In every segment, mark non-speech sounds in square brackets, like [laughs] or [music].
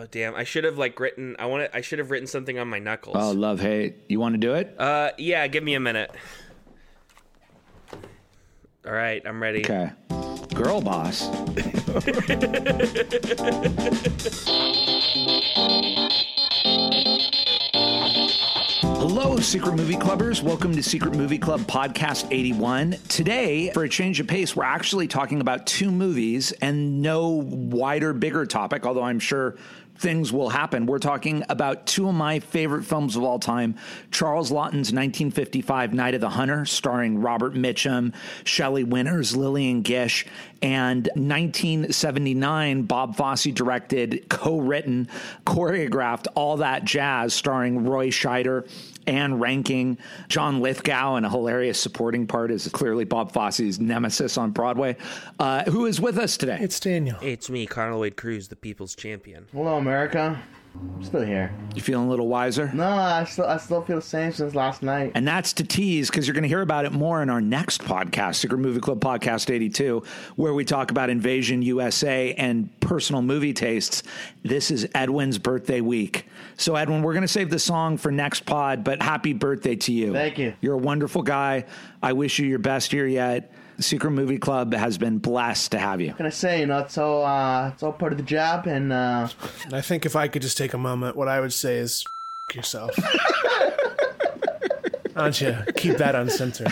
Oh damn! I should have like written. I want. I should have written something on my knuckles. Oh, love hate. You want to do it? Uh, yeah. Give me a minute. All right, I'm ready. Okay. Girl boss. Hello, Secret Movie Clubbers. Welcome to Secret Movie Club Podcast 81. Today, for a change of pace, we're actually talking about two movies and no wider, bigger topic, although I'm sure things will happen. We're talking about two of my favorite films of all time Charles Laughton's 1955 Night of the Hunter, starring Robert Mitchum, Shelley Winters, Lillian Gish, and 1979 Bob Fosse directed, co written, choreographed, all that jazz, starring Roy Scheider. Ann Reinking, John Lithgow, and a hilarious supporting part is clearly Bob Fosse's nemesis on Broadway, uh, who is with us today. It's Daniel. It's me, Conor Wade Cruz, the people's champion. Hello, America. I'm still here. You feeling a little wiser? No, I still I still feel the same since last night. And that's to tease because you're going to hear about it more in our next podcast, Secret Movie Club Podcast 82, where we talk about Invasion USA and personal movie tastes. This is Edwin's birthday week. So, Edwin, we're going to save the song for next pod, but happy birthday to you. Thank you. You're a wonderful guy. I wish you your best year yet. Secret Movie Club has been blessed to have you. What can I say? You know, it's all uh, it's all part of the job, and uh, And I think if I could just take a moment, what I would say is F- yourself. [laughs] Why don't you keep that uncensored?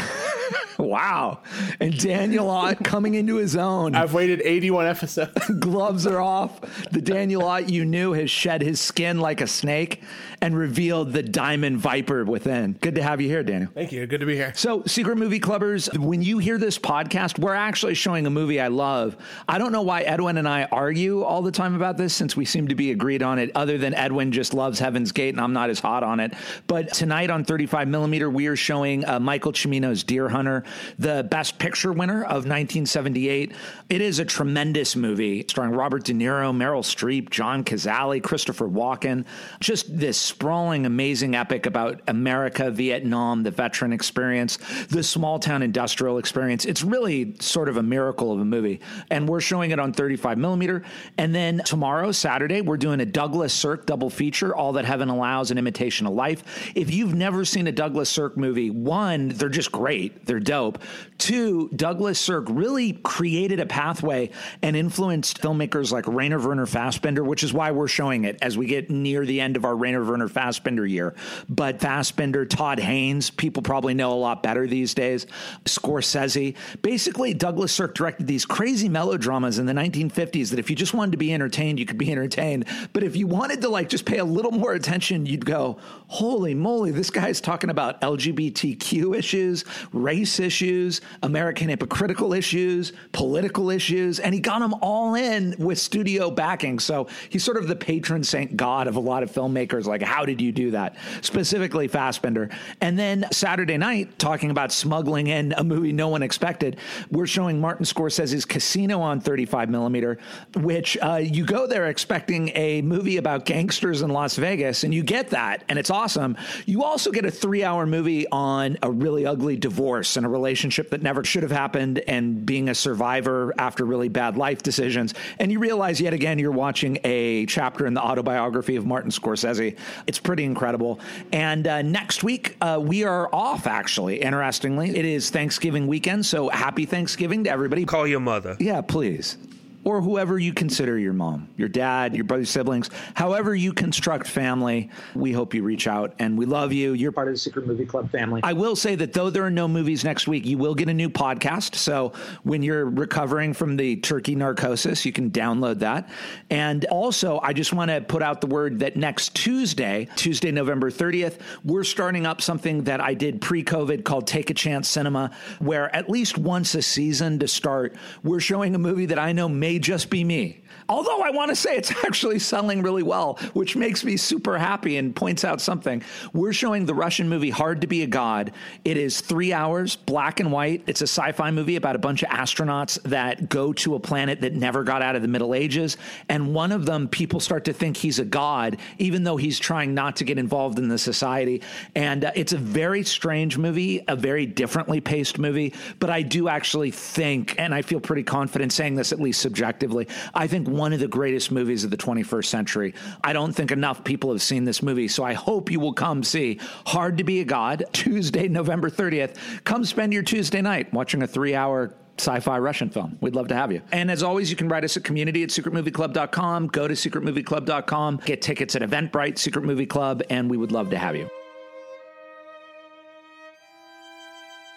Wow. And Daniel Ott coming into his own. I've waited 81 episodes. [laughs] gloves are off. The Daniel Ott you knew has shed his skin like a snake and revealed the diamond viper within. Good to have you here, Daniel. Thank you. Good to be here. So, Secret Movie Clubbers, when you hear this podcast, we're actually showing a movie I love. I don't know why Edwin and I argue all the time about this since we seem to be agreed on it, other than Edwin just loves Heaven's Gate and I'm not as hot on it. But tonight on 35 millimeter, we are showing uh, Michael Cimino's Deer Hunter, the Best Picture winner of 1978. It is a tremendous movie starring Robert De Niro, Meryl Streep, John Cazale, Christopher Walken. Just this sprawling, amazing epic about America, Vietnam, the veteran experience, the small town industrial experience. It's really sort of a miracle of a movie. And we're showing it on 35 millimeter. And then tomorrow, Saturday, we're doing a Douglas Sirk double feature, All That Heaven Allows, An Imitation of Life. If you've never seen a Douglas Sirk movie, one, they're just great, they're dope. Two, Douglas Sirk really created a pathway and influenced filmmakers like Rainer Werner Fassbinder, which is why we're showing it as we get near the end of our Rainer Werner Fassbinder year. But Fassbinder, Todd Haynes, people probably know a lot better these days. Scorsese. Basically, Douglas Sirk directed these crazy melodramas in the 1950s that if you just wanted to be entertained, you could be entertained. But if you wanted to like just pay a little more attention, you'd go, holy moly, this guy's talking about LGBTQ issues, race issues, American hypocritical issues, political issues, and he got them all in with studio backing. So he's sort of the patron saint god of a lot of filmmakers. Like, how did you do that? Specifically, Fassbinder. And then Saturday night, talking about smuggling in a movie no one expected, we're showing Martin Scorsese's Casino on 35 millimeter, which uh, you go there expecting a movie about gangsters in Las Vegas, and you get that, and it's awesome. You also get a three hour movie on a really ugly divorce and a relationship that never should have happened and being a survivor after really bad life decisions. And you realize yet again you're watching a chapter in the autobiography of Martin Scorsese. It's pretty incredible. And uh, next week, uh, we are off, actually, interestingly. It is Thanksgiving weekend, so happy Thanksgiving to everybody. Call your mother. Yeah, please. Or whoever you consider your mom, your dad, your brother, siblings, however you construct family, we hope you reach out and we love you. You're part of the Secret Movie Club family. I will say that though there are no movies next week, you will get a new podcast. So when you're recovering from the turkey narcosis, you can download that. And also, I just want to put out the word that next Tuesday, Tuesday, November 30th, we're starting up something that I did pre COVID called Take a Chance Cinema, where at least once a season to start, we're showing a movie that I know may just be me. Although I want to say it's [laughs] actually selling really well, which makes me super happy and points out something. We're showing the Russian movie Hard to Be a God. It is three hours, black and white. It's a sci fi movie about a bunch of astronauts that go to a planet that never got out of the Middle Ages. And one of them, people start to think he's a god, even though he's trying not to get involved in the society. And uh, it's a very strange movie, a very differently paced movie. But I do actually think, and I feel pretty confident saying this at least subjectively objectively. I think one of the greatest movies of the 21st century. I don't think enough people have seen this movie, so I hope you will come see Hard to Be a God Tuesday, November 30th. Come spend your Tuesday night watching a three hour sci-fi Russian film. We'd love to have you. And as always, you can write us at community at secretmovieclub.com. Go to secretmovieclub.com, get tickets at Eventbrite, Secret Movie Club, and we would love to have you.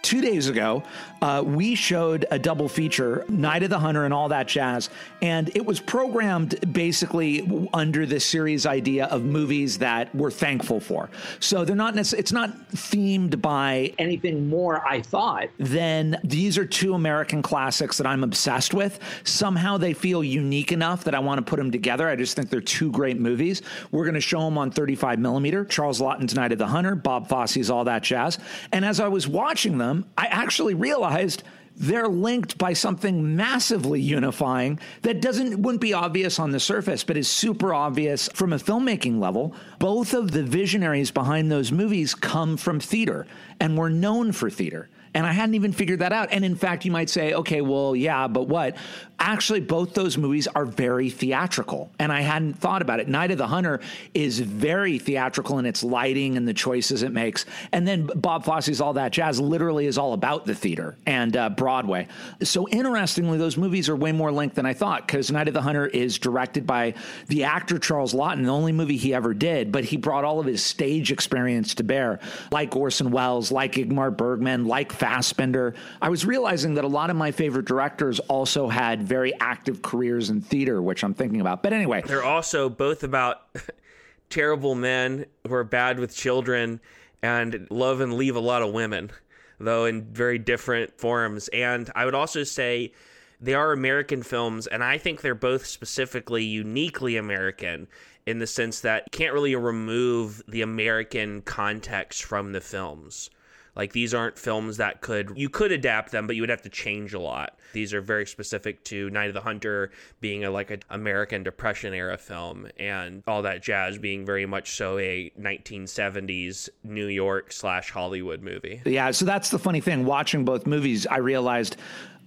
Two days ago, uh, we showed a double feature, Night of the Hunter and all that jazz. And it was programmed basically under the series idea of movies that we're thankful for. So they're not, necess- it's not themed by anything more, I thought, than these are two American classics that I'm obsessed with. Somehow they feel unique enough that I want to put them together. I just think they're two great movies. We're going to show them on 35 millimeter. Charles Laughton's Night of the Hunter, Bob Fosse's All That Jazz. And as I was watching them, I actually realized they're linked by something massively unifying that doesn't wouldn't be obvious on the surface but is super obvious from a filmmaking level. Both of the visionaries behind those movies come from theater and were known for theater and I hadn't even figured that out. And in fact, you might say, okay, well, yeah, but what? Actually, both those movies are very theatrical. And I hadn't thought about it. Night of the Hunter is very theatrical in its lighting and the choices it makes. And then Bob Fosse's All That Jazz literally is all about the theater and uh, Broadway. So interestingly, those movies are way more linked than I thought because Night of the Hunter is directed by the actor Charles Laughton, the only movie he ever did, but he brought all of his stage experience to bear, like Orson Welles, like Ingmar Bergman, like Fassbinder. I was realizing that a lot of my favorite directors also had very active careers in theater, which I'm thinking about. But anyway, they're also both about [laughs] terrible men who are bad with children and love and leave a lot of women, though in very different forms. And I would also say they are American films, and I think they're both specifically uniquely American in the sense that you can't really remove the American context from the films. Like these aren't films that could you could adapt them, but you would have to change a lot. These are very specific to Night of the Hunter being a like an American Depression era film, and all that jazz being very much so a 1970s New York slash Hollywood movie. Yeah, so that's the funny thing. Watching both movies, I realized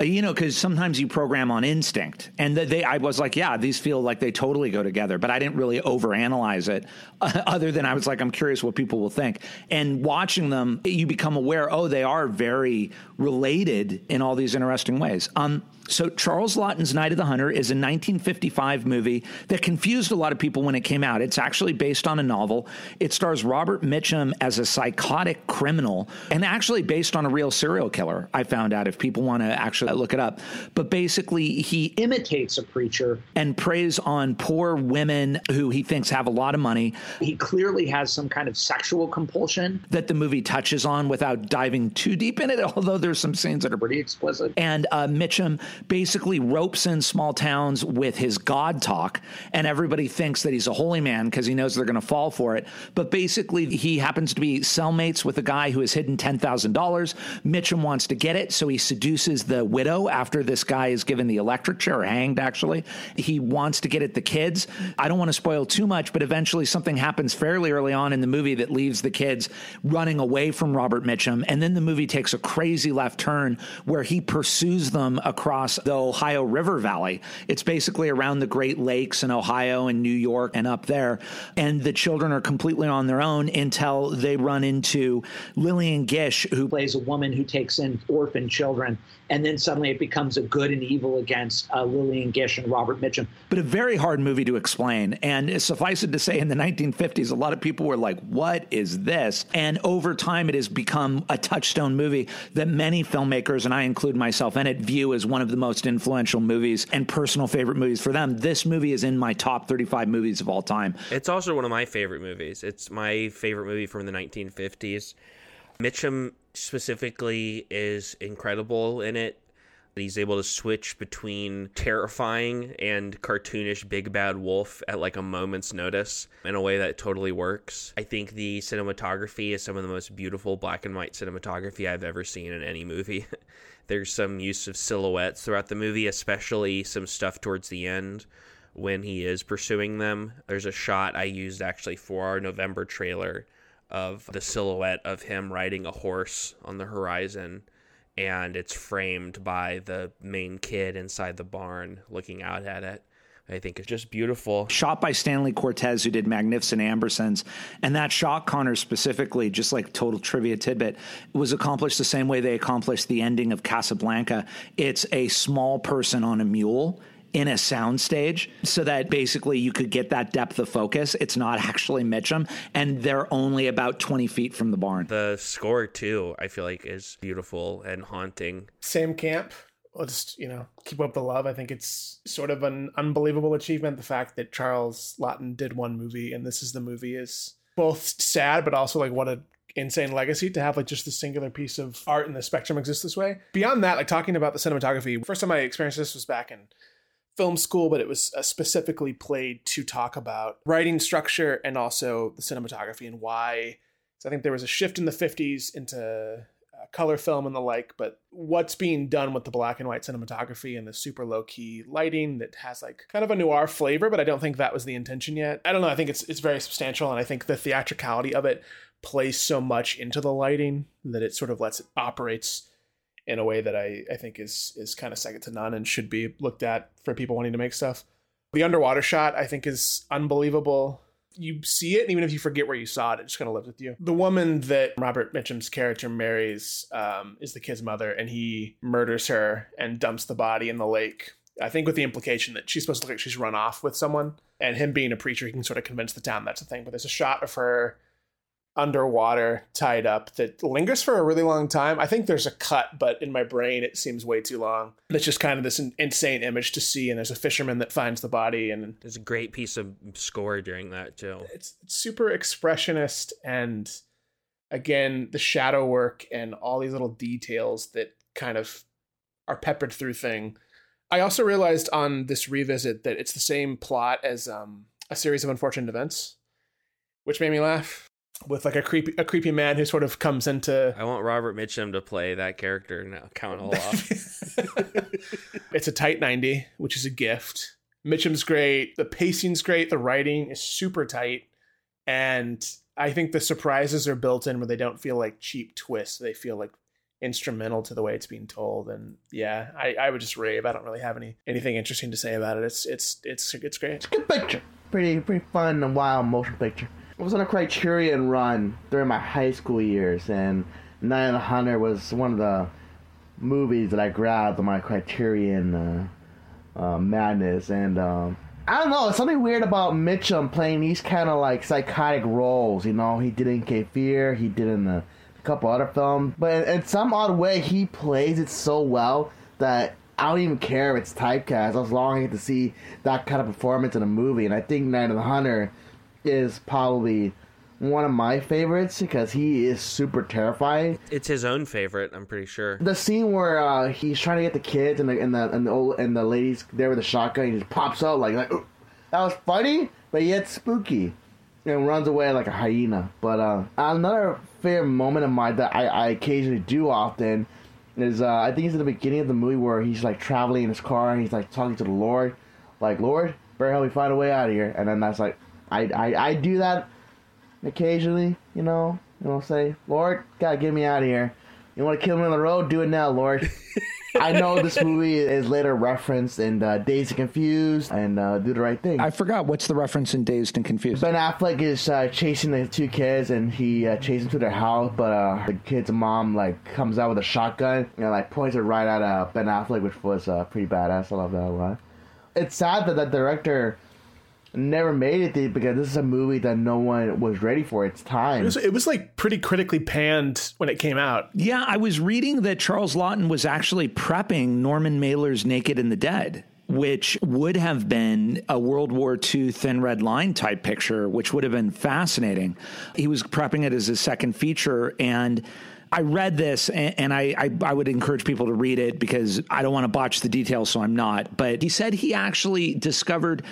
uh, you know, because sometimes you program on instinct, and they, I was like, yeah, these feel like they totally go together, but I didn't really overanalyze it, uh, [laughs] other than I was like, I'm curious what people will think. And watching them, you become aware, oh, they are very related in all these interesting ways. Um, so, Charles Laughton's Night of the Hunter is a 1955 movie that confused a lot of people when it came out. It's actually based on a novel. It stars Robert Mitchum as a psychotic criminal and actually based on a real serial killer. I found out if people want to actually look it up. But basically, he imitates a preacher and preys on poor women who he thinks have a lot of money. He clearly has some kind of sexual compulsion that the movie touches on without diving too deep in it, [laughs] although there's some scenes that are pretty explicit. And uh, Mitchum basically ropes in small towns with his God talk, and everybody thinks that he's a holy man because he knows they're going to fall for it. But basically, he happens to be cellmates with a guy who has hidden $10,000. Mitchum wants to get it, so he seduces the widow after this guy is given the electric chair, hanged actually. He wants to get at the kids. I don't want to spoil too much, but eventually something happens fairly early on in the movie that leaves the kids running away from Robert Mitchum. And then the movie takes a crazy left turn where he pursues them Um, across the Ohio River Valley. It's basically around the Great Lakes in Ohio and New York and up there. And the children are completely on their own until they run into Lillian Gish, who plays a woman who takes in orphan children. And then suddenly it becomes a good and evil against uh, Lillian Gish and Robert Mitchum. But a very hard movie to explain. And suffice it to say, in the 1950s, a lot of people were like, what is this? And over time, it has become a touchstone movie that many filmmakers, and I include myself in it, view as one of the most influential movies and personal favorite movies for them. This movie is in my top 35 movies of all time. It's also one of my favorite movies. It's my favorite movie from the 1950s. Mitchum specifically is incredible in it. He's able to switch between terrifying and cartoonish Big Bad Wolf at like a moment's notice in a way that totally works. I think the cinematography is some of the most beautiful black and white cinematography I've ever seen in any movie. [laughs] There's some use of silhouettes throughout the movie, especially some stuff towards the end when he is pursuing them. There's a shot I used actually for our November trailer of the silhouette of him riding a horse on the horizon and it's framed by the main kid inside the barn looking out at it. I think it's just beautiful. Shot by Stanley Cortez, who did Magnificent Ambersons. And that shot, Connor, specifically, just like total trivia tidbit, was accomplished the same way they accomplished the ending of Casablanca. It's a small person on a mule in a soundstage so that basically you could get that depth of focus. It's not actually Mitchum, and they're only about 20 feet from the barn. The score, too, I feel like is beautiful and haunting. Same camp. We'll just, you know, keep up the love. I think it's sort of an unbelievable achievement. The fact that Charles Laughton did one movie and this is the movie is both sad, but also like what a insane legacy to have like just the singular piece of art in the spectrum exists this way. Beyond that, like talking about the cinematography, first time I experienced this was back in film school, but it was uh, specifically played to talk about writing structure and also the cinematography and why. So I think there was a shift in the 50s into uh, color film and the like, but what's being done with the black and white cinematography and the super low key lighting that has like kind of a noir flavor, but I don't think that was the intention yet. I don't know. I think it's it's very substantial, and I think the theatricality of it plays so much into the lighting that it sort of lets it operates in a way that I, I think is is kind of second to none and should be looked at for people wanting to make stuff. The underwater shot I think is unbelievable. You see it, and even if you forget where you saw it, it just kind of lives with you. The woman that Robert Mitchum's character marries um, is the kid's mother, and he murders her and dumps the body in the lake. I think with the implication that she's supposed to look like she's run off with someone, and him being a preacher, he can sort of convince the town that's the thing. But there's a shot of her underwater tied up that lingers for a really long time. I think there's a cut, but in my brain it seems way too long. It's just kind of this insane image to see, and there's a fisherman that finds the body, and there's a great piece of score during that too. It's, it's super expressionist, and again the shadow work and all these little details that kind of are peppered through thing. I also realized on this revisit that it's the same plot as um, a series of unfortunate events, which made me laugh with like a creepy a creepy man who sort of comes into I want Robert Mitchum to play that character now. Count Olaf. [laughs] it's a tight 90, which is a gift. Mitchum's great, the pacing's great, the writing is super tight, and I think the surprises are built in where they don't feel like cheap twists. They feel like instrumental to the way it's being told. And yeah, I, I would just rave. I don't really have any anything interesting to say about it. It's it's it's it's great. It's a good picture. Pretty pretty fun and wild motion picture. I was on a Criterion run during my high school years, and Night of the Hunter was one of the movies that I grabbed on my Criterion uh, uh, madness. And um, I don't know, something weird about Mitchum playing these kind of like psychotic roles. You know, he did in Fear, he did in a, couple other films, but in, in some odd way, he plays it so well that I don't even care if it's typecast I get to see that kind of performance in a movie. And I think Night of the Hunter is probably one of my favorites because he is super terrifying. It's his own favorite, I'm pretty sure. The scene where uh, he's trying to get the kids and the and the and the, old, and the ladies there with the shotgun, he just pops out like, like that was funny, but yet spooky, and runs away like a hyena. But uh, another favorite moment of mine that I, I occasionally do often is uh, I think it's in the beginning of the movie where he's like traveling in his car and he's like talking to the Lord, like Lord, better help me find a way out of here. And then that's like I, I, I do that occasionally, you know. You know, say, Lord, gotta get me out of here. You want to kill me on the road? Do it now, Lord. [laughs] I know this movie is later referenced in uh, Dazed and Confused and uh, Do the Right Thing. I forgot what's the reference in Dazed and Confused. Ben Affleck is uh, chasing the two kids and he uh, chases them to their house, but uh, the kid's mom like comes out with a shotgun and like points it right at uh, Ben Affleck, which was uh, pretty badass. I love that a lot. It's sad that the director never made it because this is a movie that no one was ready for its time. It was, it was, like pretty critically panned when it came out. Yeah, I was reading that Charles Laughton was actually prepping Norman Mailer's Naked and the Dead. Which would have been a World War II thin red line type picture, which would have been fascinating. He was prepping it as a second feature, and I read this and, and I, I, I would encourage people to read it because I don't want to botch the details, so I'm not. But he said he actually discovered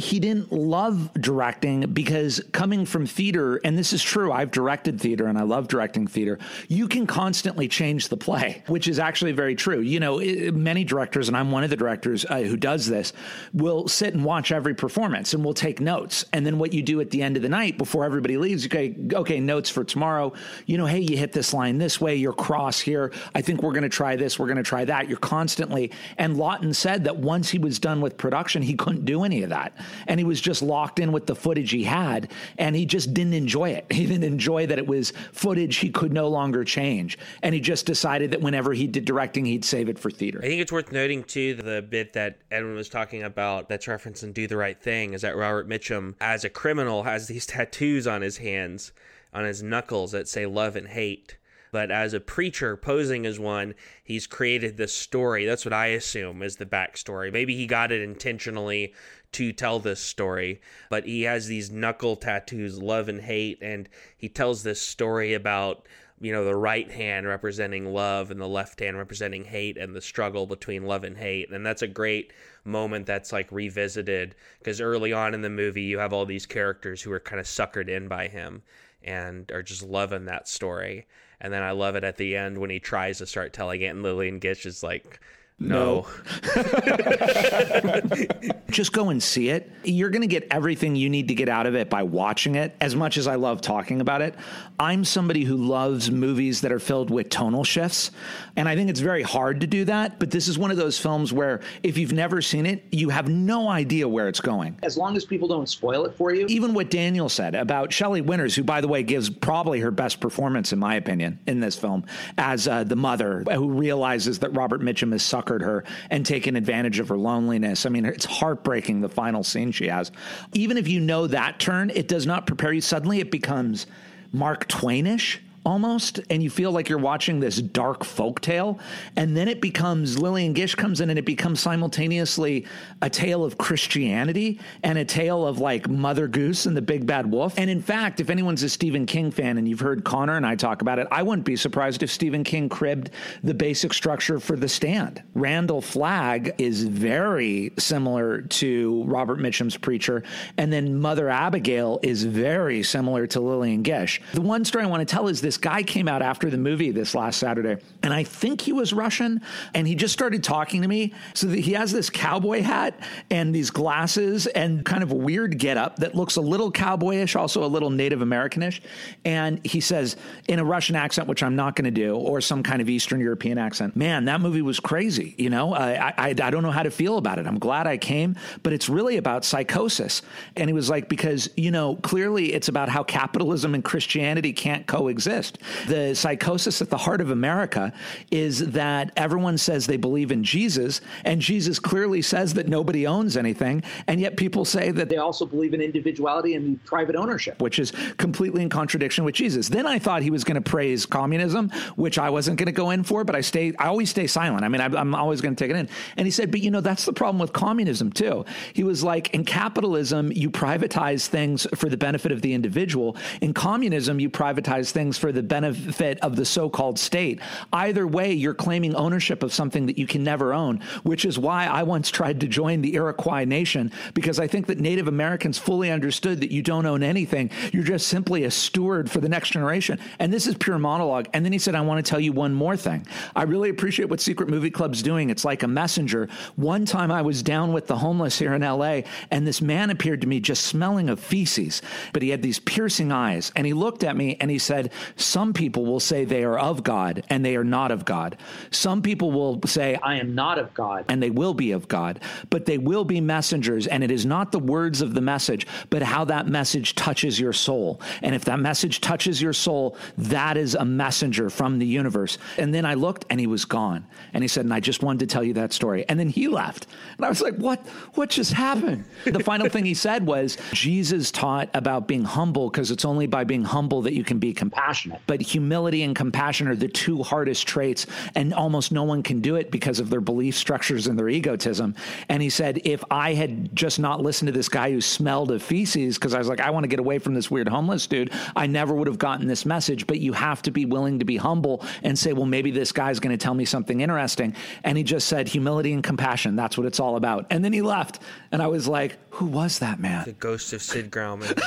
he didn't love directing because coming from theater, and this is true, I've directed theater and I love directing theater, you can constantly change the play, which is actually very true. You know, many directors, and I'm one of the directors uh, who does this, will sit and watch every performance and will take notes. And then what you do at the end of the night before everybody leaves, okay, okay, notes for tomorrow. You know, hey, you hit this line this way, you're cross here. I think we're going to try this, we're going to try that. You're constantly, and Laughton said that once he was done with production, he couldn't do any of that. And he was just locked in with the footage he had, and he just didn't enjoy it. [laughs] He didn't enjoy that it was footage he could no longer change. And he just decided that whenever he did directing, he'd save it for theater. I think it's worth noting, too, the bit that Edwin was talking about that's referenced in Do the Right Thing is that Robert Mitchum, as a criminal, has these tattoos on his hands, on his knuckles that say love and hate but as a preacher posing as one, he's created this story. That's what I assume is the backstory. Maybe he got it intentionally to tell this story, but he has these knuckle tattoos, love and hate, and he tells this story about you know the right hand representing love and the left hand representing hate and the struggle between love and hate. And that's a great moment that's like revisited because early on in the movie you have all these characters who are kind of suckered in by him and are just loving that story. And then I love it at the end when he tries to start telling it, and Lillian Gish is like, no. [laughs] Just go and see it. You're going to get everything you need to get out of it by watching it. As much as I love talking about it, I'm somebody who loves movies that are filled with tonal shifts. And I think it's very hard to do that. But this is one of those films where if you've never seen it, you have no idea where it's going. As long as people don't spoil it for you. Even what Daniel said about Shelley Winters, who, by the way, gives probably her best performance, in my opinion, in this film, as uh, the mother who realizes that Robert Mitchum is suckered her and taken advantage of her loneliness. I mean, it's heartbreaking the final scene she has. Even if you know that turn, it does not prepare you. Suddenly it becomes Mark Twainish almost, and you feel like you're watching this dark folk tale. And then it becomes Lillian Gish comes in and it becomes simultaneously a tale of Christianity and a tale of like Mother Goose and the Big Bad Wolf. And in fact, if anyone's a Stephen King fan and you've heard Connor and I talk about it, I wouldn't be surprised if Stephen King cribbed the basic structure for The Stand. Randall Flagg is very similar to Robert Mitchum's Preacher, and then Mother Abigail is very similar to Lillian Gish. The one story I want to tell is this this guy came out after the movie this last Saturday, and I think he was Russian, and he just started talking to me. So he has this cowboy hat and these glasses and kind of weird getup that looks a little cowboyish, also a little Native Americanish. And he says in a Russian accent, which I'm not going to do, or some kind of Eastern European accent, man, that movie was crazy. You know, I, I, I don't know how to feel about it. I'm glad I came, but it's really about psychosis. And he was like, because, you know, clearly it's about how capitalism and Christianity can't coexist exist. The psychosis at the heart of America is that everyone says they believe in Jesus, and Jesus clearly says that nobody owns anything, and yet people say that they also believe in individuality and private ownership, which is completely in contradiction with Jesus. Then I thought he was going to praise communism, which I wasn't going to go in for, but I stay. I always stay silent. I mean, I, I'm always going to take it in. And he said, but you know, that's the problem with communism too. He was like, in capitalism, you privatize things for the benefit of the individual. In communism, you privatize things for the benefit of the so called state. Either way, you're claiming ownership of something that you can never own, which is why I once tried to join the Iroquois Nation because I think that Native Americans fully understood that you don't own anything. You're just simply a steward for the next generation. And this is pure monologue. And then he said, I want to tell you one more thing. I really appreciate what Secret Movie Club's doing. It's like a messenger. One time I was down with the homeless here in LA, and this man appeared to me just smelling of feces, but he had these piercing eyes. And he looked at me and he said, some people will say they are of God and they are not of God. Some people will say, I am not of God. And they will be of God, but they will be messengers. And it is not the words of the message, but how that message touches your soul. And if that message touches your soul, that is a messenger from the universe. And then I looked and he was gone. And he said, and I just wanted to tell you that story. And then he left. And I was like, what, what just happened? the final thing he said was, Jesus taught about being humble because it's only by being humble that you can be compassionate. Compassionate. But humility and compassion are the two hardest traits, and almost no one can do it because of their belief structures and their egotism. And he said, if I had just not listened to this guy who smelled of feces, because I was like, I want to get away from this weird homeless dude, I never would have gotten this message. But you have to be willing to be humble and say, well, maybe this guy's going to tell me something interesting. And he just said, humility and compassion. That's what it's all about. And then he left. And I was like, who was that man? The ghost of Sid Grauman.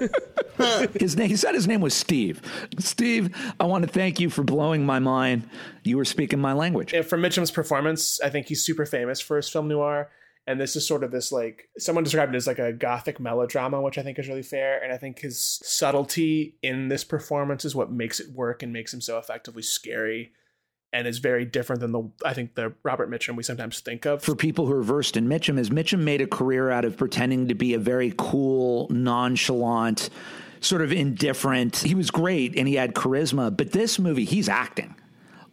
[laughs] [laughs] his name, he said his name was Steve. Steve, I want to thank you for blowing my mind. You were speaking my language. And for Mitchum's performance, I think he's super famous for his film noir. And this is sort of this like someone described it as like a gothic melodrama, which I think is really fair. And I think his subtlety in this performance is what makes it work and makes him so effectively scary and is very different than the I think the Robert Mitchum we sometimes think of. For people who are versed in Mitchum, is Mitchum made a career out of pretending to be a very cool, nonchalant, sort of indifferent. He was great and he had charisma, but this movie, he's acting.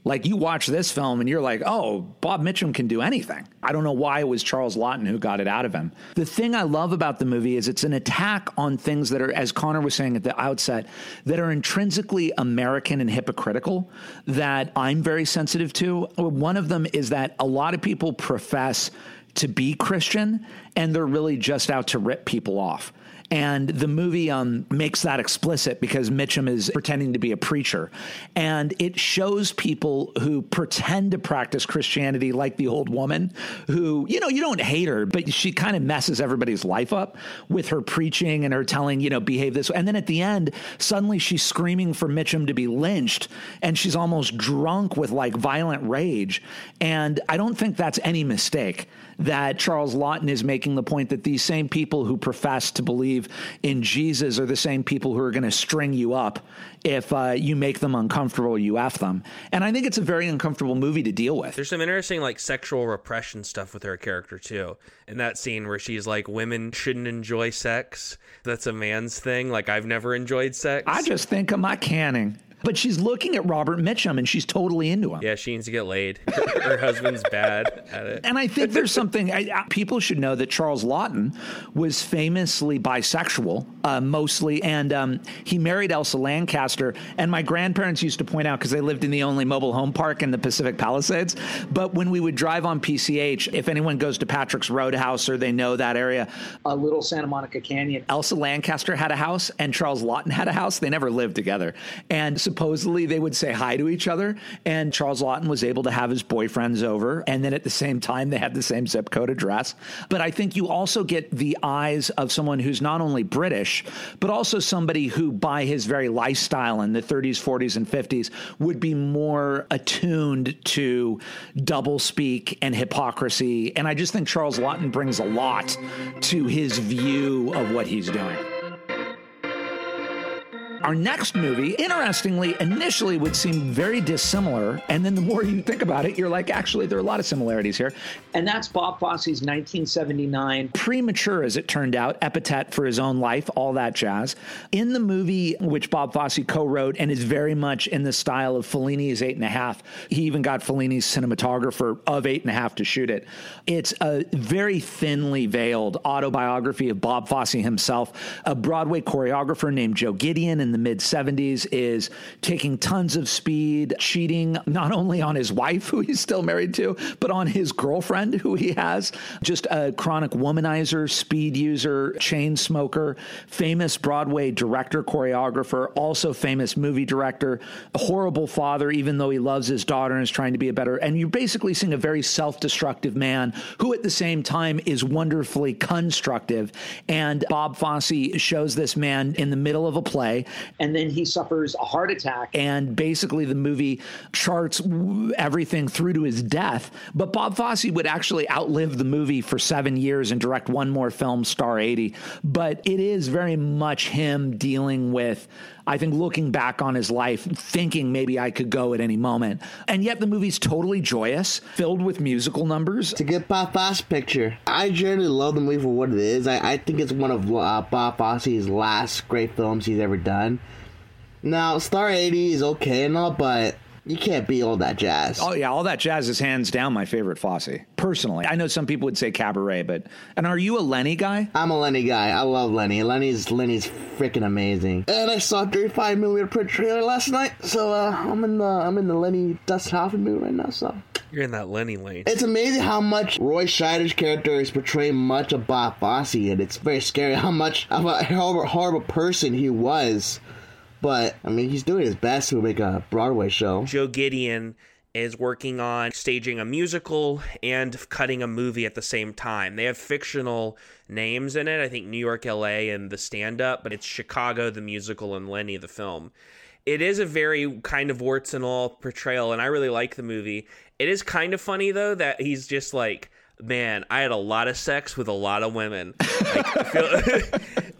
Like you watch this film and you're like, oh, Bob Mitchum can do anything. I don't know why it was Charles Laughton who got it out of him. The thing I love about the movie is it's an attack on things that are, as Connor was saying at the outset, that are intrinsically American and hypocritical that I'm very sensitive to. One of them is that a lot of people profess to be Christian and they're really just out to rip people off. And the movie um, makes that explicit because Mitchum is pretending to be a preacher. And it shows people who pretend to practice Christianity like the old woman who, you know, you don't hate her, but she kind of messes everybody's life up with her preaching and her telling, you know, behave this way. And then at the end, suddenly she's screaming for Mitchum to be lynched and she's almost drunk with like violent rage. And I don't think that's any mistake that Charles Laughton is making the point that these same people who profess to believe in Jesus are the same people who are going to string you up if uh, you make them uncomfortable, you F them. And I think it's a very uncomfortable movie to deal with. There's some interesting like sexual repression stuff with her character too. In that scene where she's like, women shouldn't enjoy sex. That's a man's thing. Like I've never enjoyed sex. I just think of my canning. But she's looking at Robert Mitchum and she's totally into him. Yeah, she needs to get laid. [laughs] Her husband's bad at it. And I think there's something I, I, people should know that Charles Laughton was famously bisexual, uh, mostly, and um, he married Elsa Lanchester. And my grandparents used to point out because they lived in the only mobile home park in the Pacific Palisades. But when we would drive on PCH, if anyone goes to Patrick's Roadhouse or they know that area, a little Santa Monica Canyon. Elsa Lanchester had a house and Charles Laughton had a house. They never lived together, and so supposedly they would say hi to each other. And Charles Laughton was able to have his boyfriends over. And then at the same time, they had the same zip code address. But I think you also get the eyes of someone who's not only British, but also somebody who, by his very lifestyle in the 30s, 40s, and 50s, would be more attuned to double speak and hypocrisy. And I just think Charles Laughton brings a lot to his view of what he's doing. Our next movie, interestingly, initially would seem very dissimilar. And then the more you think about it, you're like, actually, there are a lot of similarities here. And that's Bob Fosse's 1979. Premature, as it turned out, epithet for his own life, all that jazz. In the movie, which Bob Fosse co wrote and is very much in the style of Fellini's Eight and a Half, he even got Fellini's cinematographer of Eight and a Half to shoot it. It's a very thinly veiled autobiography of Bob Fosse himself, a Broadway choreographer named Joe Gideon. And the mid 70s is taking tons of speed, cheating not only on his wife, [laughs] who he's still married to, but on his girlfriend, who he has. Just a chronic womanizer, speed user, chain smoker, famous Broadway director, choreographer, also famous movie director, a horrible father, even though he loves his daughter and is trying to be a better. And you're basically seeing a very self destructive man who, at the same time, is wonderfully constructive. And Bob Fosse shows this man in the middle of a play and then he suffers a heart attack. And basically, the movie charts everything through to his death. But Bob Fosse would actually outlive the movie for seven years and direct one more film, Star 80. But it is very much him dealing with I think looking back on his life, thinking maybe I could go at any moment. And yet the movie's totally joyous, filled with musical numbers. To get Bob Fosse picture, I generally love the movie for what it is. I, I think it's one of uh, Bob Fosse's last great films he's ever done. Now, Star 80 is okay and all, but You can't beat all that jazz. Oh yeah, all that jazz is hands down my favorite Fosse. Personally, I know some people would say Cabaret, but and are you a Lenny guy? I'm a Lenny guy. I love Lenny. Lenny's Lenny's freaking amazing. And I saw 35 millimeter print trailer last night, so uh, I'm in the I'm in the Lenny Dustin Hoffman mood right now. So You're in that Lenny lane. it's amazing how much Roy Scheider's character is portraying much of Bob Fosse, and it's very scary how much of a horrible, horrible person he was. But I mean, he's doing his best to make a Broadway show. Joe Gideon is working on staging a musical and cutting a movie at the same time. They have fictional names in it. I think New York, LA, and the stand up, but it's Chicago, the musical, and Lenny, the film. It is a very kind of warts and all portrayal, and I really like the movie. It is kind of funny, though, that he's just like, man, I had a lot of sex with a lot of women. Like, feel,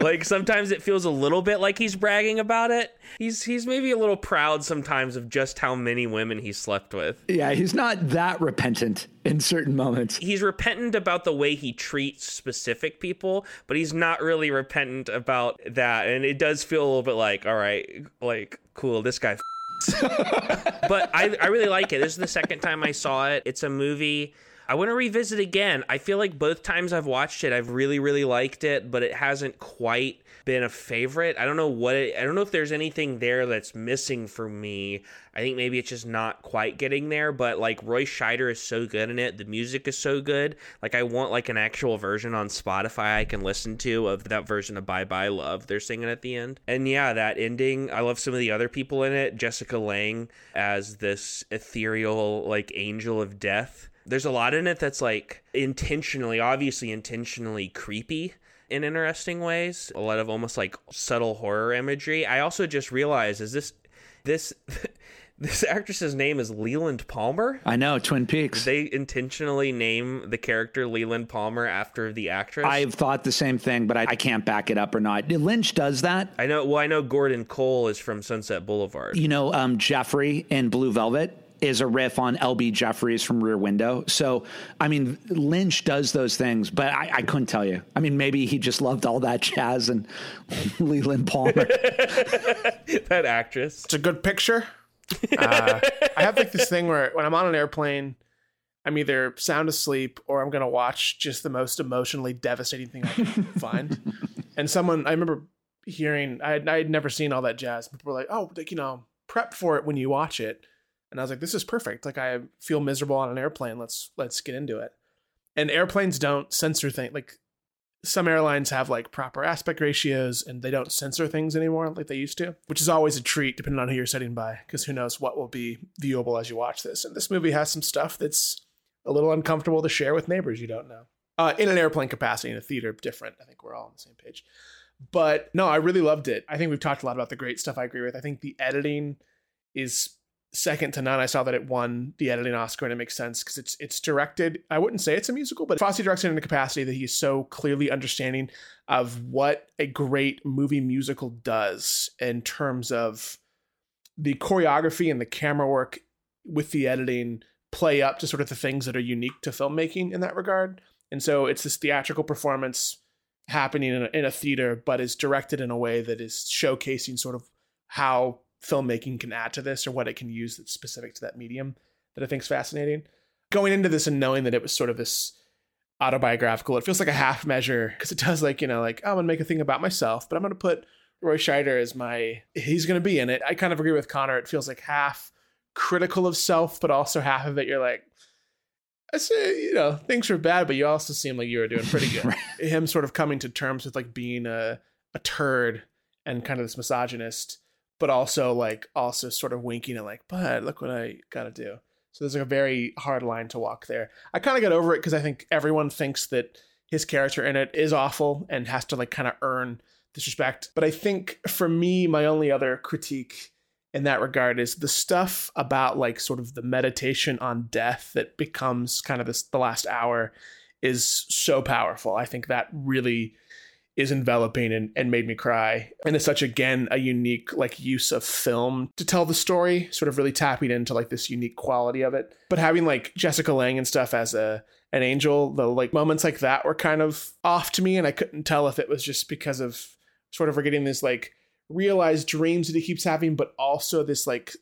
[laughs] like sometimes it feels a little bit like he's bragging about it. He's he's maybe a little proud sometimes of just how many women he slept with. Yeah, he's not that repentant in certain moments. He's repentant about the way he treats specific people, but he's not really repentant about that. And it does feel a little bit like, all right, like cool, this guy. [laughs] but I, I really like it. This is the second time I saw it. It's a movie I want to revisit again. I feel like both times I've watched it, I've really, really liked it, but it hasn't quite been a favorite. I don't know what it, I don't know if there's anything there that's missing for me. I think maybe it's just not quite getting there, but like Roy Scheider is so good in it. The music is so good. Like I want like an actual version on Spotify I can listen to of that version of Bye Bye Love they're singing at the end. And yeah, that ending, I love some of the other people in it. Jessica Lange as this ethereal like angel of death there's a lot in it that's like intentionally, obviously intentionally creepy in interesting ways. A lot of almost like subtle horror imagery. I also just realized is this this [laughs] this actress's name is Leland Palmer. I know Twin Peaks. They intentionally name the character Leland Palmer after the actress. I've thought the same thing, but I, I can't back it up or not. Lynch does that. I know. Well, I know Gordon Cole is from Sunset Boulevard. You know, um, Jeffrey in Blue Velvet is a riff on LB Jefferies from Rear Window. So, I mean, Lynch does those things, but I, I couldn't tell you. I mean, maybe he just loved all that jazz and [laughs] Leland Palmer. [laughs] that actress. It's a good picture. Uh, I have like this thing where when I'm on an airplane, I'm either sound asleep or I'm gonna watch just the most emotionally devastating thing I can [laughs] find. And someone I remember hearing, I had, I had never seen all that jazz. People were like, "Oh, like you know, prep for it when you watch it." And I was like, "This is perfect. Like I feel miserable on an airplane. Let's let's get into it." And airplanes don't censor things. Like some airlines have like proper aspect ratios and they don't censor things anymore like they used to, which is always a treat depending on who you're sitting by, because who knows what will be viewable as you watch this. And this movie has some stuff that's a little uncomfortable to share with neighbors you don't know. Uh, in an airplane capacity, in a theater, different. I think we're all on the same page. But no, I really loved it. I think we've talked a lot about the great stuff I agree with. I think the editing is second to none. I saw that it won the editing Oscar, and it makes sense because it's it's directed. I wouldn't say it's a musical, but Fosse directs it in a capacity that he's so clearly understanding of what a great movie musical does in terms of the choreography and the camera work with the editing play up to sort of the things that are unique to filmmaking in that regard. And so it's this theatrical performance happening in a, in a theater, but is directed in a way that is showcasing sort of how filmmaking can add to this or what it can use that's specific to that medium that I think is fascinating. Going into this and knowing that it was sort of this autobiographical, it feels like a half measure because it does like, you know, like, oh, I'm going to make a thing about myself, but I'm going to put Roy Scheider as my, he's going to be in it. I kind of agree with Connor. It feels like half critical of self, but also half of it, you're like, I say, you know, things were bad, but you also seem like you were doing pretty good. [laughs] right. Him sort of coming to terms with like being a, a turd and kind of this misogynist but also like also sort of winking at like, but look what I gotta do. So there's like a very hard line to walk there. I kind of got over it because I think everyone thinks that his character in it is awful and has to like kind of earn disrespect. But I think for me, my only other critique in that regard is the stuff about like sort of the meditation on death that becomes kind of this the last hour is so powerful. I think that really is enveloping and, and made me cry. And it's such again a unique like use of film to tell the story, sort of really tapping into like this unique quality of it. But having like Jessica Lange and stuff as a an angel, the like moments like that were kind of off to me, and I couldn't tell if it was just because of sort of we're getting this like realized dreams that he keeps having, but also this like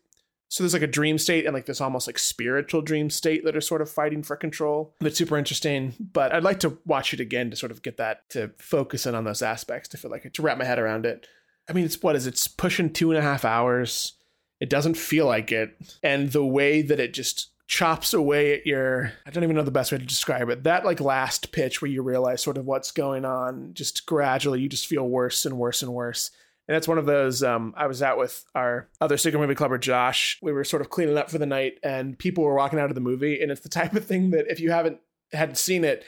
So there's like a dream state and like this almost like spiritual dream state that are sort of fighting for control. That's super interesting. But I'd like to watch it again to sort of get that to focus in on those aspects to feel like to wrap my head around it. I mean, it's what is it? it's pushing two and a half hours. It doesn't feel like it, and the way that it just chops away at your I don't even know the best way to describe it. That like last pitch where you realize sort of what's going on, just gradually you just feel worse and worse and worse. And that's one of those um, I was out with our other Secret Movie Clubber, Josh. We were sort of cleaning up for the night and people were walking out of the movie. And it's the type of thing that if you haven't hadn't seen it,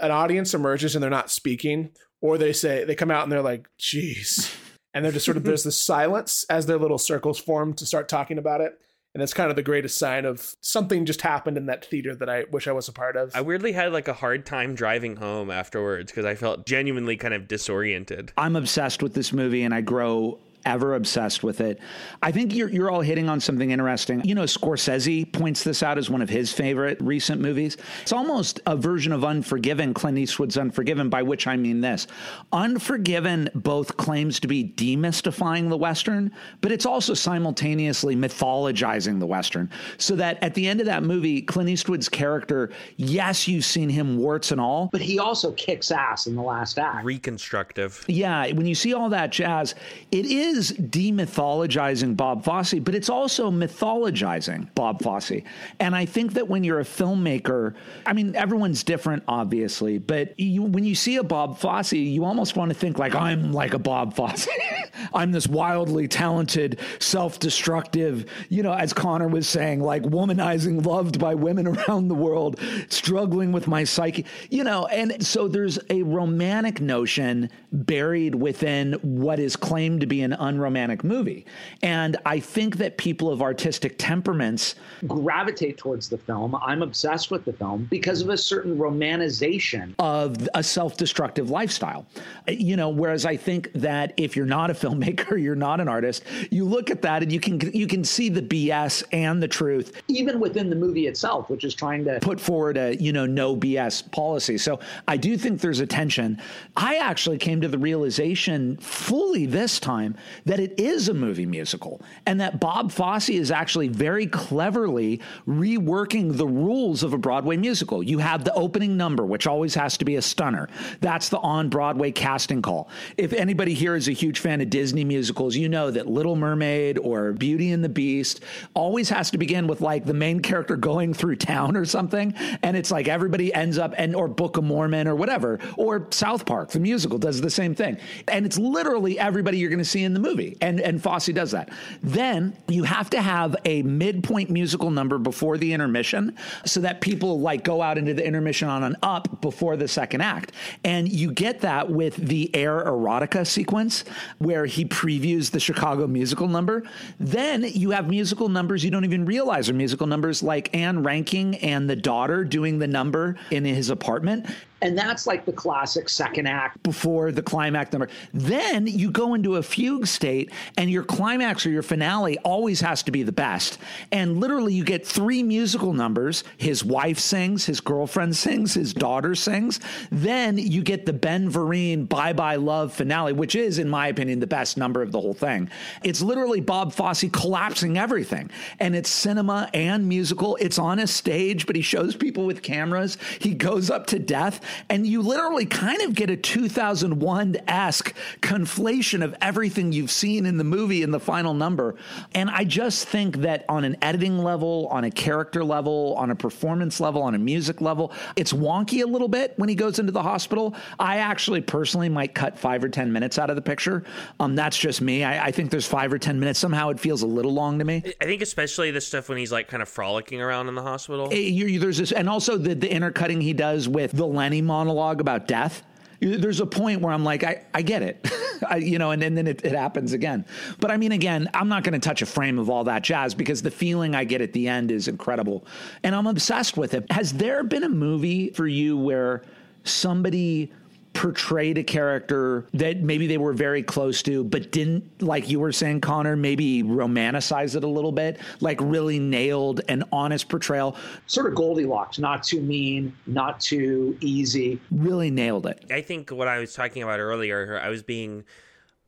an audience emerges and they're not speaking, or they say they come out and they're like, "Jeez," And they're just sort of there's this [laughs] silence as their little circles form to start talking about it and that's kind of the greatest sign of something just happened in that theater that I wish I was a part of. I weirdly had like a hard time driving home afterwards because I felt genuinely kind of disoriented. I'm obsessed with this movie and I grow ever obsessed with it. I think you're, you're all hitting on something interesting. You know, Scorsese points this out as one of his favorite recent movies. It's almost a version of Unforgiven, Clint Eastwood's Unforgiven, by which I mean this. Unforgiven both claims to be demystifying the Western, but it's also simultaneously mythologizing the Western. So that at the end of that movie, Clint Eastwood's character, yes, you've seen him warts and all. But he also kicks ass in the last act. Reconstructive. Yeah, when you see all that jazz, it is is demythologizing Bob Fosse, but it's also mythologizing Bob Fosse. And I think that when you're a filmmaker, I mean, everyone's different, obviously, but you, when you see a Bob Fosse, you almost want to think like I'm like a Bob Fosse. [laughs] I'm this wildly talented, self-destructive, you know, as Connor was saying, like womanizing, loved by women [laughs] around the world, struggling with my psyche, you know, and so there's a romantic notion buried within what is claimed to be an unromantic movie. And I think that people of artistic temperaments gravitate towards the film. I'm obsessed with the film because of a certain romanization of a self destructive lifestyle. You know, whereas I think that if you're not a filmmaker, [laughs] you're not an artist, you look at that and you can you can see the BS and the truth. Even within the movie itself, which is trying to put forward a, you know, no BS policy. So I do think there's a tension. I actually came to the realization fully this time that it is a movie musical and that Bob Fosse is actually very cleverly reworking the rules of a Broadway musical. You have the opening number, which always has to be a stunner. That's the on Broadway casting call. If anybody here is a huge fan of Disney musicals, you know that Little Mermaid or Beauty and the Beast always has to begin with like the main character going through town or something. And it's like everybody ends up and or Book of Mormon or whatever. Or South Park, the musical, does the same thing. And it's literally everybody you're going to see in the movie. And and Fosse does that. Then you have to have a midpoint musical number before the intermission so that people like go out into the intermission on an up before the second act. And you get that with the Airotica sequence where he previews the Chicago musical number. Then you have musical numbers you don't even realize are musical numbers like Ann Reinking and the daughter doing the number in his apartment. And that's like the classic second act. Before the climax number. Then you go into a fugue state, and your climax or your finale always has to be the best. And literally, you get three musical numbers. His wife sings, his girlfriend sings, his daughter sings. Then you get the Ben Vereen Bye Bye Love finale, which is, in my opinion, the best number of the whole thing. It's literally Bob Fosse collapsing everything. And it's cinema and musical. It's on a stage, but he shows people with cameras. He goes up to death and you literally kind of get a 2001 esque conflation of everything you've seen in the movie in the final number. And I just think that on an editing level, on a character level, on a performance level, on a music level, it's wonky a little bit when he goes into the hospital. I actually personally might cut five or 10 minutes out of the picture. Um, that's just me. I, I think there's five or 10 minutes. Somehow it feels a little long to me. I think especially the stuff when he's like kind of frolicking around in the hospital. Eh, you, there's this, and also the, the intercutting he does with the Lenny monologue about death there's a point where I'm like, I, I get it, [laughs] I, you know, and, and then it, it happens again. But I mean, again, I'm not going to touch a frame of all that jazz because the feeling I get at the end is incredible. And I'm obsessed with it. Has there been a movie for you where somebody portrayed a character that maybe they were very close to, but didn't, like you were saying, Connor, maybe romanticize it a little bit, like really nailed an honest portrayal. Sort of Goldilocks, not too mean, not too easy. Really nailed it. I think what I was talking about earlier, I was being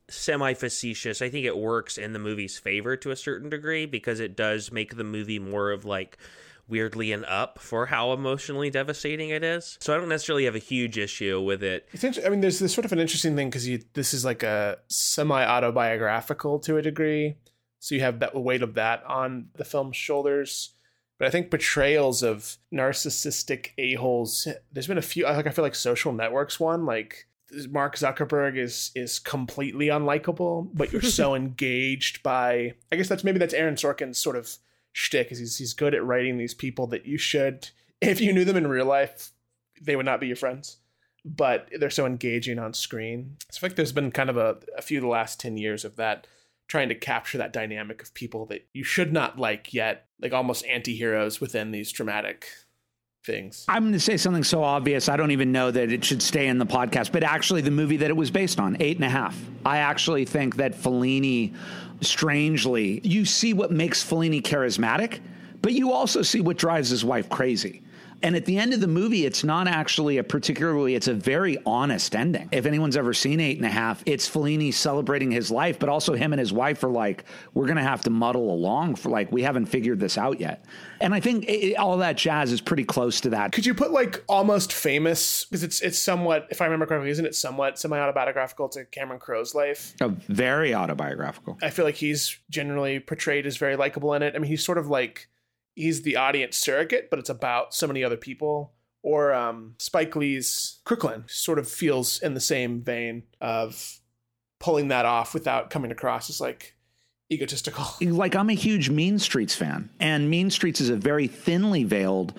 semi facetious. I think it works in the movie's favor to a certain degree because it does make the movie more of like weirdly and up for how emotionally devastating it is. So I don't necessarily have a huge issue with it. It's inter- I mean, there's this sort of an interesting thing because this is like a semi autobiographical to a degree, so you have that weight of that on the film's shoulders. But I think portrayals of narcissistic a holes. There's been a few. Like I feel like Social Networks one like. Mark Zuckerberg is is completely unlikable, but you're so [laughs] engaged by. I guess that's maybe that's Aaron Sorkin's sort of shtick. Is he's he's good at writing these people that you should, [laughs] if you knew them in real life, they would not be your friends but they're so engaging on screen. It's like there's been kind of a, a few of the last 10 years of that trying to capture that dynamic of people that you should not like yet, like almost anti heroes within these dramatic things. I'm going to say something so obvious, I don't even know that it should stay in the podcast, but actually, the movie that it was based on, Eight and a Half. I actually think that Fellini, strangely, you see what makes Fellini charismatic, but you also see what drives his wife crazy. And at the end of the movie, it's not actually a particularly, it's a very honest ending. If anyone's ever seen Eight and a Half, it's Fellini celebrating his life, but also him and his wife are like, we're going to have to muddle along for like, we haven't figured this out yet. And I think it, all that jazz is pretty close to that. Could you put like almost famous because it's it's somewhat, if I remember correctly, isn't it somewhat semi autobiographical to Cameron Crowe's life? A very autobiographical. I feel like he's generally portrayed as very likable in it. I mean, he's sort of like he's the audience surrogate, but it's about so many other people. Or um, Spike Lee's Crooklyn sort of feels in the same vein of pulling that off without coming across as like egotistical. [laughs] Like I'm a huge Mean Streets fan, and Mean Streets is a very thinly veiled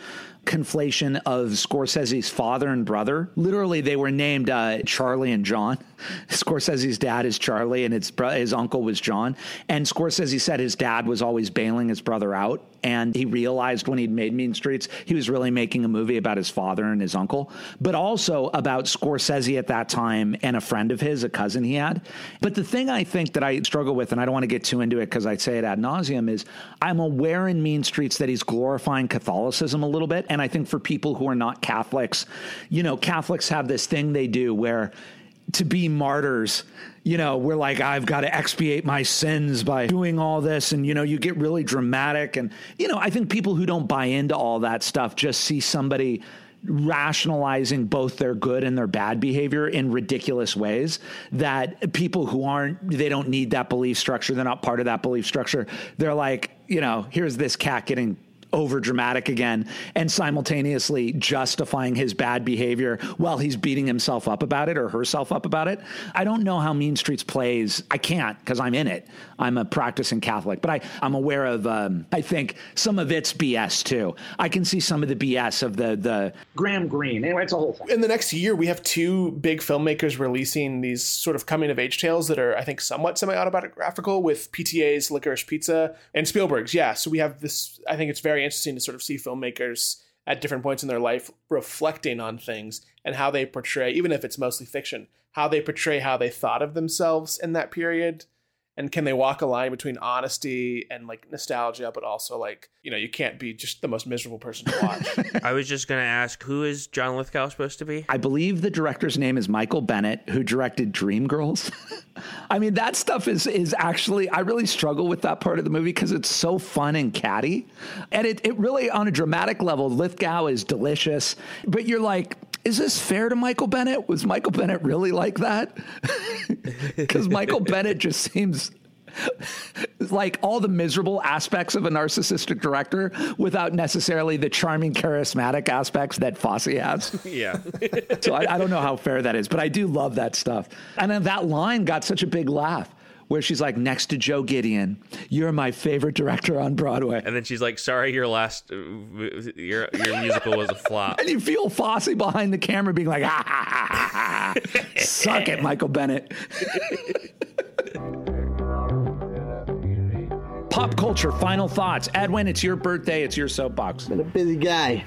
conflation of Scorsese's father and brother. Literally, they were named uh, Charlie and John. [laughs] Scorsese's dad is Charlie, and his bro- his uncle was John. And Scorsese said his dad was always bailing his brother out, and he realized when he'd made Mean Streets, he was really making a movie about his father and his uncle, but also about Scorsese at that time and a friend of his, a cousin he had. But the thing I think that I struggle with, and I don't want to get too into it because I say it ad nauseum, is I'm aware in Mean Streets that he's glorifying Catholicism a little bit. And I think for people who are not Catholics, you know, Catholics have this thing they do where to be martyrs, you know, we're like, I've got to expiate my sins by doing all this. And, you know, you get really dramatic. And, you know, I think people who don't buy into all that stuff just see somebody rationalizing both their good and their bad behavior in ridiculous ways that people who aren't they don't need that belief structure they're not part of that belief structure they're like you know here's this cat getting over dramatic again and simultaneously justifying his bad behavior while he's beating himself up about it or herself up about it. I don't know how Mean Streets plays. I can't because I'm in it. I'm a practicing Catholic, but I, I'm aware of, um, I think, some of its BS too. I can see some of the BS of the. the Graham Greene. Anyway, it's a whole thing. In the next year, we have two big filmmakers releasing these sort of coming of age tales that are, I think, somewhat semi autobiographical with PTA's Licorice Pizza and Spielberg's. Yeah. So we have this, I think it's very interesting to sort of see filmmakers at different points in their life reflecting on things and how they portray, even if it's mostly fiction, how they portray how they thought of themselves in that period and can they walk a line between honesty and like nostalgia but also like you know you can't be just the most miserable person to watch [laughs] I was just going to ask, who is John Lithgow supposed to be? I believe the director's name is Michael Bennett, who directed Dreamgirls. [laughs] I mean, that stuff is is actually I really struggle with that part of the movie because it's so fun and catty, and it it really on a dramatic level, Lithgow is delicious, but you're like. Is this fair to Michael Bennett? Was Michael Bennett really like that? [laughs] Because Michael Bennett just seems [laughs] like all the miserable aspects of a narcissistic director without necessarily the charming, charismatic aspects that Fosse has. [laughs] Yeah. [laughs] so I, I, don't know how fair that is, but I do love that stuff. And then that line got such a big laugh. Where she's like, next to Joe Gideon, you're my favorite director on Broadway. And then she's like, sorry, your last, uh, your, your musical was a flop. and you feel Fosse behind the camera being like, ha. Suck it, Michael Bennett. Pop culture, final thoughts. Edwin, it's your birthday. It's your soapbox. Been a busy guy.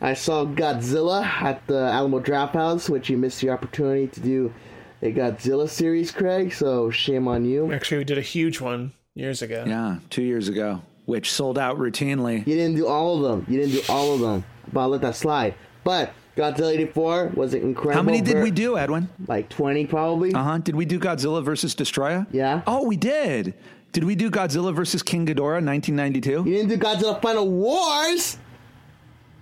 I saw Godzilla at the Alamo Drafthouse, which you missed the opportunity to do a Godzilla series, Craig. So shame on you. Actually, we did a huge one years ago. Yeah, two years ago, which sold out routinely. You didn't do all of them. You didn't do all of them. But I'll let that slide. But Godzilla 84 was incredible. How many did Ver- we do, Edwin? Like 20 probably. Uh huh. Did we do Godzilla versus Destoroyah? Yeah. Oh, we did. Did we do Godzilla versus King Ghidorah, 1992? You didn't do Godzilla Final Wars,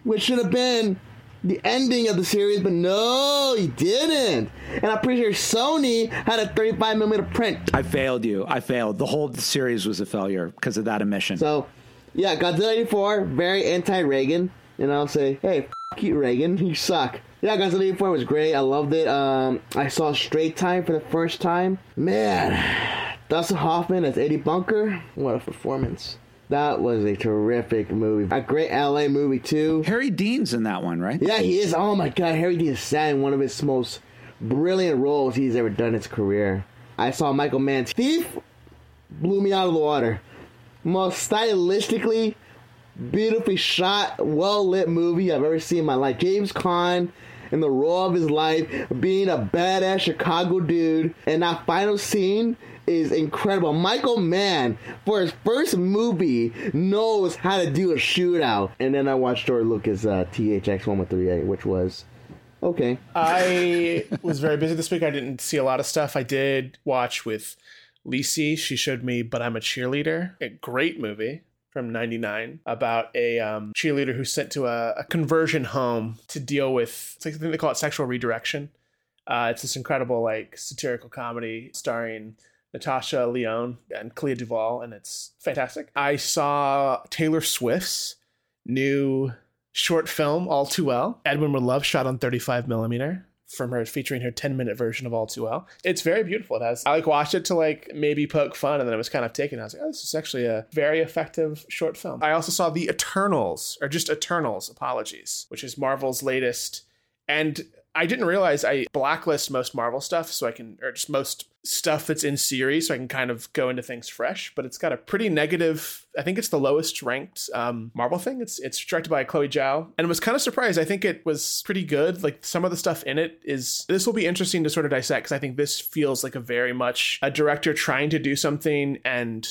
which should have been the ending of the series, but no, you didn't. And I'm pretty sure Sony had a 35 millimeter print. I failed you. I failed. The whole series was a failure because of that omission. So, yeah, Godzilla 84, very anti Reagan. And I'll say, hey, f you, Reagan. You suck. Yeah, Godzilla 84 was great. I loved it. Um, I saw Straight Time for the first time. Man, Dustin Hoffman as Eddie Bunker. What a performance. That was a terrific movie. A great LA movie, too. Harry Dean's in that one, right? Yeah, he is. Oh my god, Harry Dean Stanton, in one of his most brilliant roles he's ever done in his career. I saw Michael Mann's Thief blew me out of the water. Most stylistically beautifully shot, well lit movie I've ever seen in my life. James Caan in the role of his life, being a badass Chicago dude, and that final scene is incredible. Michael Mann, for his first movie, knows how to do a shootout. And then I watched George Lucas' uh, THX 1138, which was okay. I was very busy this week. I didn't see a lot of stuff. I did watch with Lisi. She showed me But I'm a Cheerleader, a great movie from 99 about a um, cheerleader who's sent to a, a conversion home to deal with, I think they call it sexual redirection. Uh, it's this incredible, like, satirical comedy starring Natasha Lyonne and Clea Duvall, and it's fantastic. I saw Taylor Swift's new short film, All Too Well. Edwin would love shot on 35 millimeter from her featuring her 10 minute version of All Too Well. It's very beautiful. It has I like watched it to like maybe poke fun and then it was kind of taken. I was like, oh, this is actually a very effective short film. I also saw The Eternals, or just Eternals, apologies, which is Marvel's latest. And I didn't realize I blacklist most Marvel stuff so I can, or just most stuff that's in series so I can kind of go into things fresh. But it's got a pretty negative, I think it's the lowest ranked um, Marvel thing. It's it's directed by Chloe Zhao and I was kind of surprised. I think it was pretty good. Like some of the stuff in it is, this will be interesting to sort of dissect because I think this feels like a very much a director trying to do something and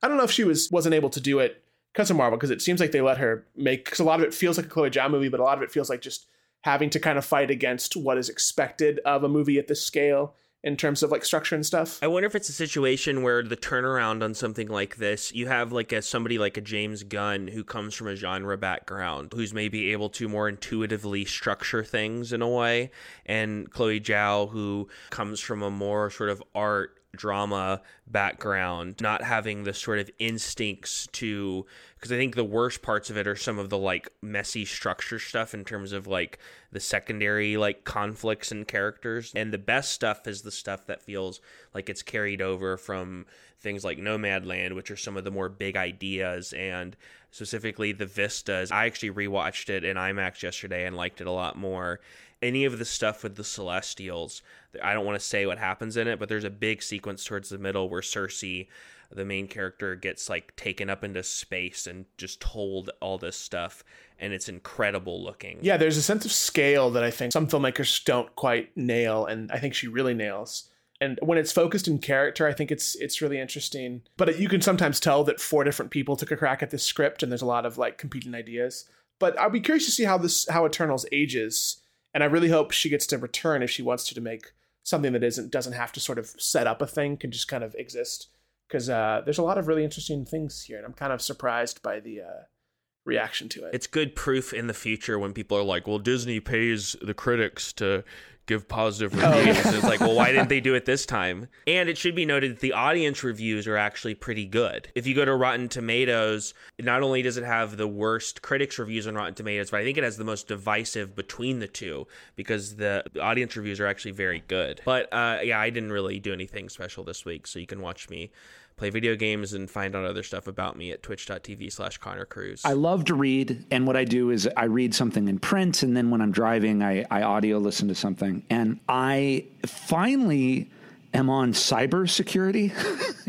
I don't know if she was wasn't able to do it because of Marvel because it seems like they let her make because a lot of it feels like a Chloe Zhao movie, but a lot of it feels like just having to kind of fight against what is expected of a movie at this scale in terms of like structure and stuff. I wonder if it's a situation where the turnaround on something like this, you have like a somebody like a James Gunn who comes from a genre background, who's maybe able to more intuitively structure things in a way, and Chloe Zhao who comes from a more sort of art drama background, not having the sort of instincts to because I think the worst parts of it are some of the like messy structure stuff in terms of like the secondary like conflicts and characters. And the best stuff is the stuff that feels like it's carried over from things like Nomadland, which are some of the more big ideas and specifically the vistas. I actually rewatched it in IMAX yesterday and liked it a lot more. Any of the stuff with the Celestials, I don't want to say what happens in it, but there's a big sequence towards the middle where Sersi the main character gets like taken up into space and just told all this stuff and it's incredible looking Yeah, there's a sense of scale that I think some filmmakers don't quite nail, and I think she really nails. And when it's focused in character, I think it's it's really interesting. But you can sometimes tell that four different people took a crack at this script, and there's a lot of like competing ideas. But I'll be curious to see how this how Eternals ages, and I really hope she gets to return if she wants to to make something that isn't doesn't have to sort of set up a thing, can just kind of exist. Because uh, there's a lot of really interesting things here, and I'm kind of surprised by the uh, reaction to it. it's good proof in the future when people are like well disney pays the critics to give positive reviews. It's like well why didn't they do it this time? And it should be noted that the audience reviews are actually pretty good. If you go to rotten tomatoes not only does it have the worst critics reviews on rotten tomatoes but i think it has the most divisive between the two because the audience reviews are actually very good. But uh, yeah i didn't really do anything special this week so you can watch me play video games and find out other stuff about me at twitch.tv slash connor cruz I love to read, and what I do is I read something in print, and then when I'm driving, I, I audio listen to something. And I finally am on cybersecurity,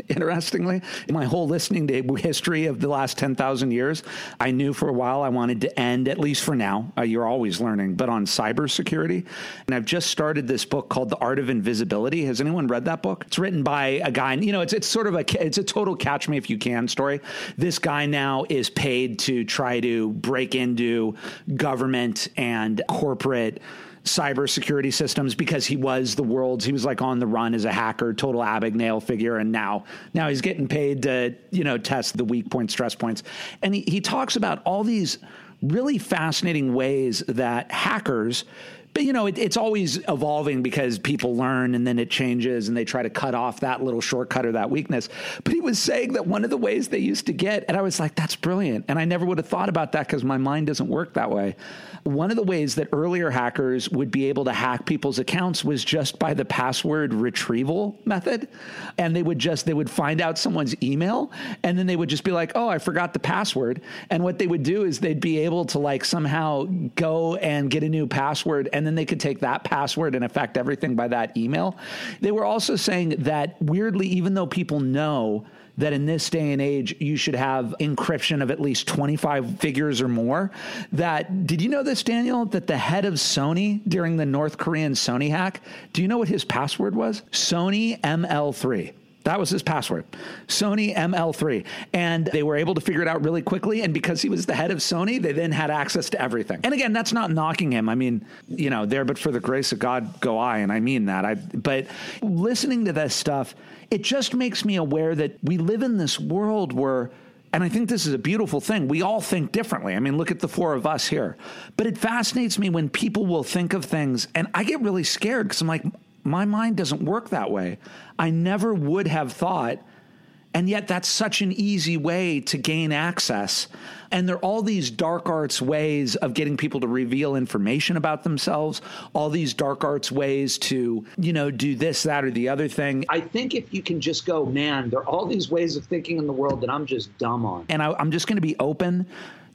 [laughs] interestingly. In my whole listening to history of the last 10,000 years, I knew for a while I wanted to end, at least for now, uh, you're always learning, but on cybersecurity. And I've just started this book called The Art of Invisibility. Has anyone read that book? It's written by a guy, you know, it's, it's sort of a, it's a total catch me if you can story. This guy now is paid to try to break into government and corporate cybersecurity systems because he was the world's he was like on the run as a hacker total abagnale figure and now now he's getting paid to you know test the weak points stress points. And he, he talks about all these really fascinating ways that hackers but you know it, it's always evolving because people learn and then it changes and they try to cut off that little shortcut or that weakness. But he was saying that one of the ways they used to get and i was like that's brilliant. And i never would have thought about that because my mind doesn't work that way one of the ways that earlier hackers would be able to hack people's accounts was just by the password retrieval method. And they would just they would find out someone's email and then they would just be like oh i forgot the password. And what they would do is they'd be able to like somehow go and get a new password and then they could take that password and affect everything by that email. They were also saying that weirdly even though people know that in this day and age you should have encryption of at least 25 figures or more that did you know this daniel that the head of sony during the north korean sony hack do you know what his password was? Sony ml3 that was his password, Sony ML3. And they were able to figure it out really quickly. And because he was the head of Sony, they then had access to everything. And again, that's not knocking him. I mean, you know, there, but for the grace of God go I. And I mean that. I, but listening to this stuff, it just makes me aware that we live in this world where and I think this is a beautiful thing. We all think differently. I mean, look at the four of us here. But it fascinates me when people will think of things, and I get really scared because I'm like, my mind doesn't work that way. I never would have thought. And yet, that's such an easy way to gain access. And there are all these dark arts ways of getting people to reveal information about themselves, all these dark arts ways to, you know, do this, that, or the other thing. I think if you can just go, man, there are all these ways of thinking in the world that I'm just dumb on. And I, I'm just going to be open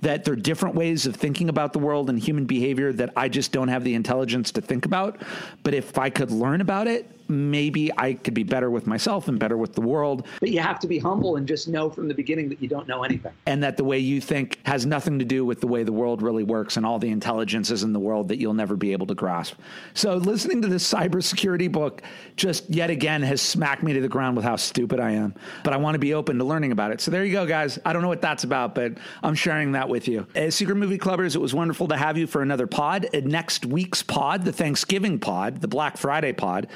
that there are different ways of thinking about the world and human behavior that I just don't have the intelligence to think about. But if I could learn about it, maybe I could be better with myself and better with the world. But you have to be humble and just know from the beginning that you don't know anything. And that the way you think has nothing to do with the way the world really works and all the intelligences in the world that you'll never be able to grasp. So listening to this cybersecurity book just yet again has smacked me to the ground with how stupid I am. But I want to be open to learning about it. So there you go, guys. I don't know what that's about, but I'm sharing that with you. As Secret Movie Clubbers, it was wonderful to have you for another pod. Next week's pod, the Thanksgiving pod, the Black Friday pod,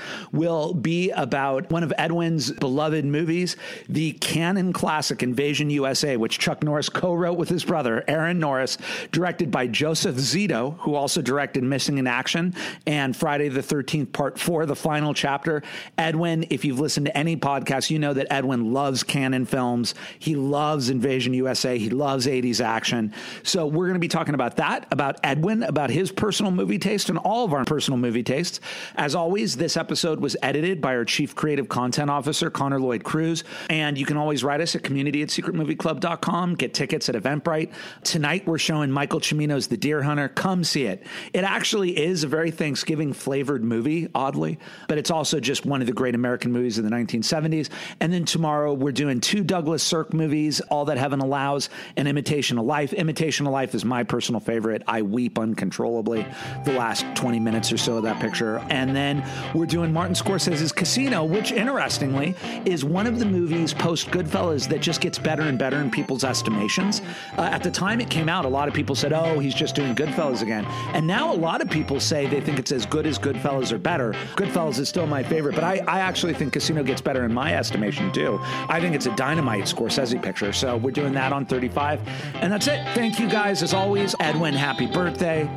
will be about one of Edwin's beloved movies, the Cannon classic Invasion USA, which Chuck Norris co wrote with his brother, Aaron Norris, directed by Joseph Zito, who also directed Missing in Action and Friday the 13th, Part 4, the final chapter. Edwin, if you've listened to any podcast, you know that Edwin loves Cannon films. He loves Invasion USA. He loves 80s action. So we're going to be talking about that, about Edwin, about his personal movie taste, and all of our personal movie tastes. As always, this episode was edited by our chief creative content officer, Connor Lloyd Cruz. And you can always write us at community at secretmovieclub.com, get tickets at Eventbrite. Tonight, we're showing Michael Cimino's The Deer Hunter. Come see it. It actually is a very Thanksgiving flavored movie, oddly, but it's also just one of the great American movies of the 1970s. And then tomorrow, we're doing two Douglas Sirk movies, All That Heaven Allows and Imitation of Life. Imitation of Life is my personal favorite. I weep uncontrollably the last 20 minutes or so of that picture. And then we're doing Martin Scorsese's Casino, which interestingly is one of the movies post Goodfellas that just gets better and better in people's estimations. Uh, at the time it came out, a lot of people said, oh, he's just doing Goodfellas again. And now a lot of people say they think it's as good as Goodfellas or better. Goodfellas is still my favorite, but I, I actually think Casino gets better in my estimation too. I think it's a dynamite Scorsese picture. So we're doing that on 35. And that's it. Thank you guys. As always, Edwin, happy birthday.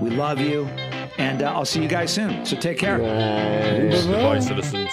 We love you. And uh, I'll see you guys soon. So take care. Goodbye, citizens.